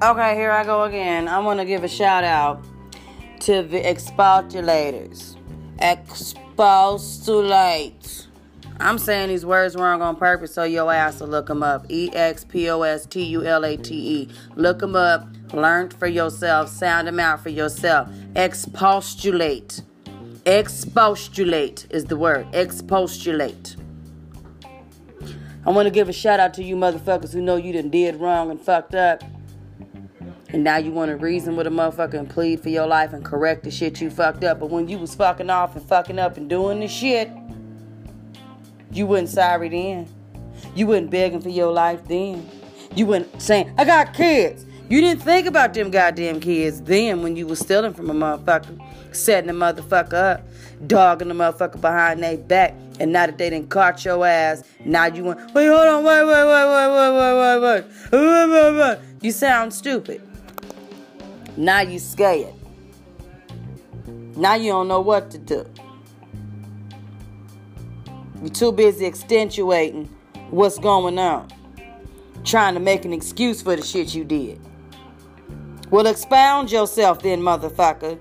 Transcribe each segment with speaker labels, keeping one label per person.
Speaker 1: Okay, here I go again. I want to give a shout out to the expostulators. Expostulate. I'm saying these words wrong on purpose so your ass will look them up. E X P O S T U L A T E. Look them up. Learn for yourself. Sound them out for yourself. Expostulate. Expostulate is the word. Expostulate. I want to give a shout out to you motherfuckers who know you done did wrong and fucked up. And now you want to reason with a motherfucker and plead for your life and correct the shit you fucked up. But when you was fucking off and fucking up and doing the shit, you wasn't sorry then. You wasn't begging for your life then. You wasn't saying, I got kids. You didn't think about them goddamn kids then when you was stealing from a motherfucker, setting a motherfucker up, dogging the motherfucker behind their back. And now that they didn't caught your ass, now you want, wait, hold on, wait, wait, wait, wait, wait, wait, wait, wait, wait, wait. You sound stupid. Now you scared. Now you don't know what to do. You're too busy accentuating what's going on. Trying to make an excuse for the shit you did. Well, expound yourself then, motherfucker.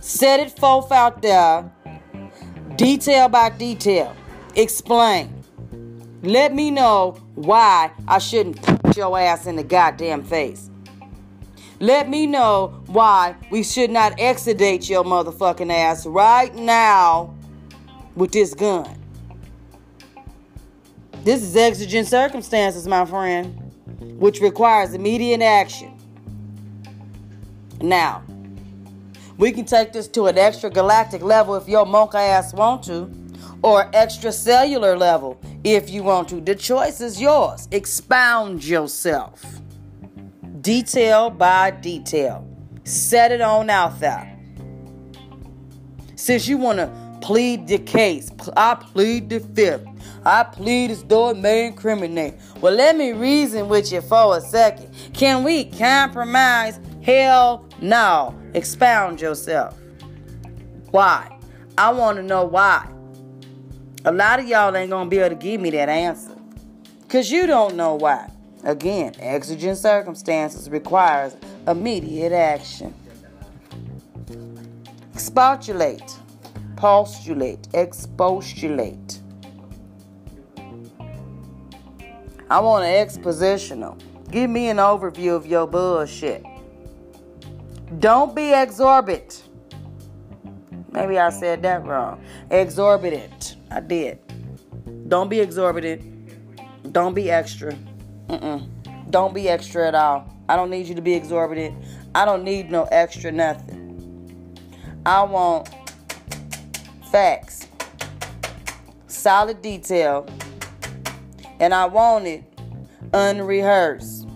Speaker 1: Set it forth out there, detail by detail. Explain. Let me know why I shouldn't put your ass in the goddamn face. Let me know why we should not exudate your motherfucking ass right now with this gun. This is exigent circumstances, my friend, which requires immediate action. Now, we can take this to an extra galactic level if your monk ass want to, or extracellular level if you want to. The choice is yours. Expound yourself detail by detail. Set it on out there. Since you want to plead the case, I plead the fifth. I plead as though it may incriminate. Well, let me reason with you for a second. Can we compromise? Hell no. Expound yourself. Why? I want to know why. A lot of y'all ain't going to be able to give me that answer. Because you don't know why. Again, exigent circumstances requires immediate action. Expostulate, postulate, expostulate. I want an expositional. Give me an overview of your bullshit. Don't be exorbitant. Maybe I said that wrong. Exorbitant. I did. Don't be exorbitant. Don't be extra. Mm-mm. Don't be extra at all. I don't need you to be exorbitant. I don't need no extra nothing. I want facts, solid detail, and I want it unrehearsed.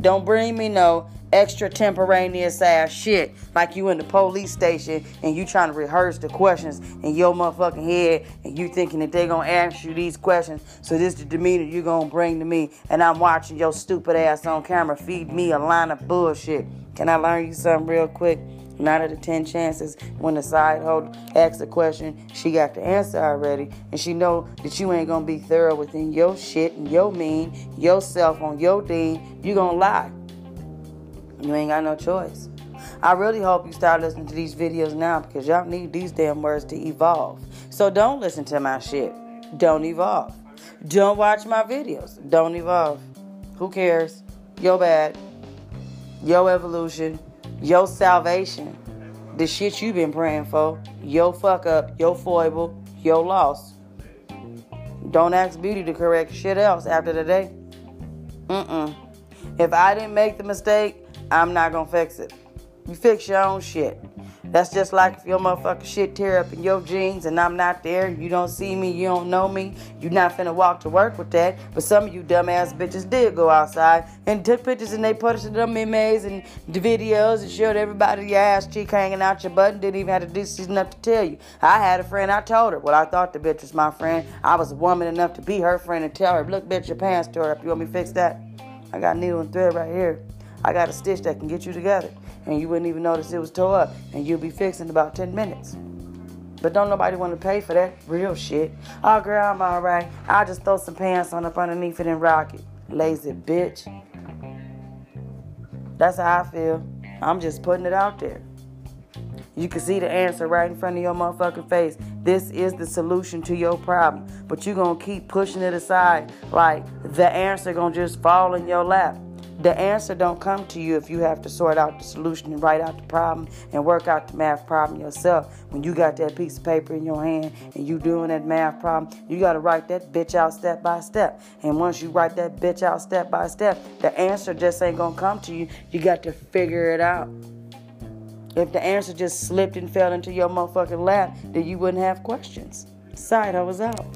Speaker 1: Don't bring me no extratemporaneous ass shit like you in the police station and you trying to rehearse the questions in your motherfucking head and you thinking that they gonna ask you these questions so this the demeanor you gonna bring to me and I'm watching your stupid ass on camera feed me a line of bullshit. Can I learn you something real quick? Nine out of ten chances when the side hoe asks a question, she got the answer already, and she know that you ain't gonna be thorough within your shit and your mean, yourself on your thing. You gonna lie. You ain't got no choice. I really hope you start listening to these videos now because y'all need these damn words to evolve. So don't listen to my shit. Don't evolve. Don't watch my videos. Don't evolve. Who cares? Yo bad. Yo evolution. Yo salvation. The shit you've been praying for. Yo fuck up. Yo foible. Yo loss. Don't ask beauty to correct shit else after the day. Mm-mm. If I didn't make the mistake, I'm not gonna fix it. You fix your own shit. That's just like if your motherfucking shit tear up in your jeans and I'm not there, you don't see me, you don't know me, you not finna walk to work with that. But some of you dumbass bitches did go outside and took pictures and they posted them memes and the videos and showed everybody your ass cheek hanging out your butt and didn't even have to do shit enough to tell you. I had a friend, I told her, well, I thought the bitch was my friend. I was woman enough to be her friend and tell her, look, bitch, your pants tore up. You want me to fix that? I got needle and thread right here. I got a stitch that can get you together. And you wouldn't even notice it was tore up. And you'll be fixed in about 10 minutes. But don't nobody want to pay for that real shit. Oh, girl, I'm all right. I'll just throw some pants on up underneath it and rock it. Lazy bitch. That's how I feel. I'm just putting it out there. You can see the answer right in front of your motherfucking face. This is the solution to your problem. But you're going to keep pushing it aside like the answer going to just fall in your lap. The answer don't come to you if you have to sort out the solution and write out the problem and work out the math problem yourself. When you got that piece of paper in your hand and you doing that math problem, you got to write that bitch out step by step. And once you write that bitch out step by step, the answer just ain't going to come to you. You got to figure it out. If the answer just slipped and fell into your motherfucking lap, then you wouldn't have questions. Side, I was out.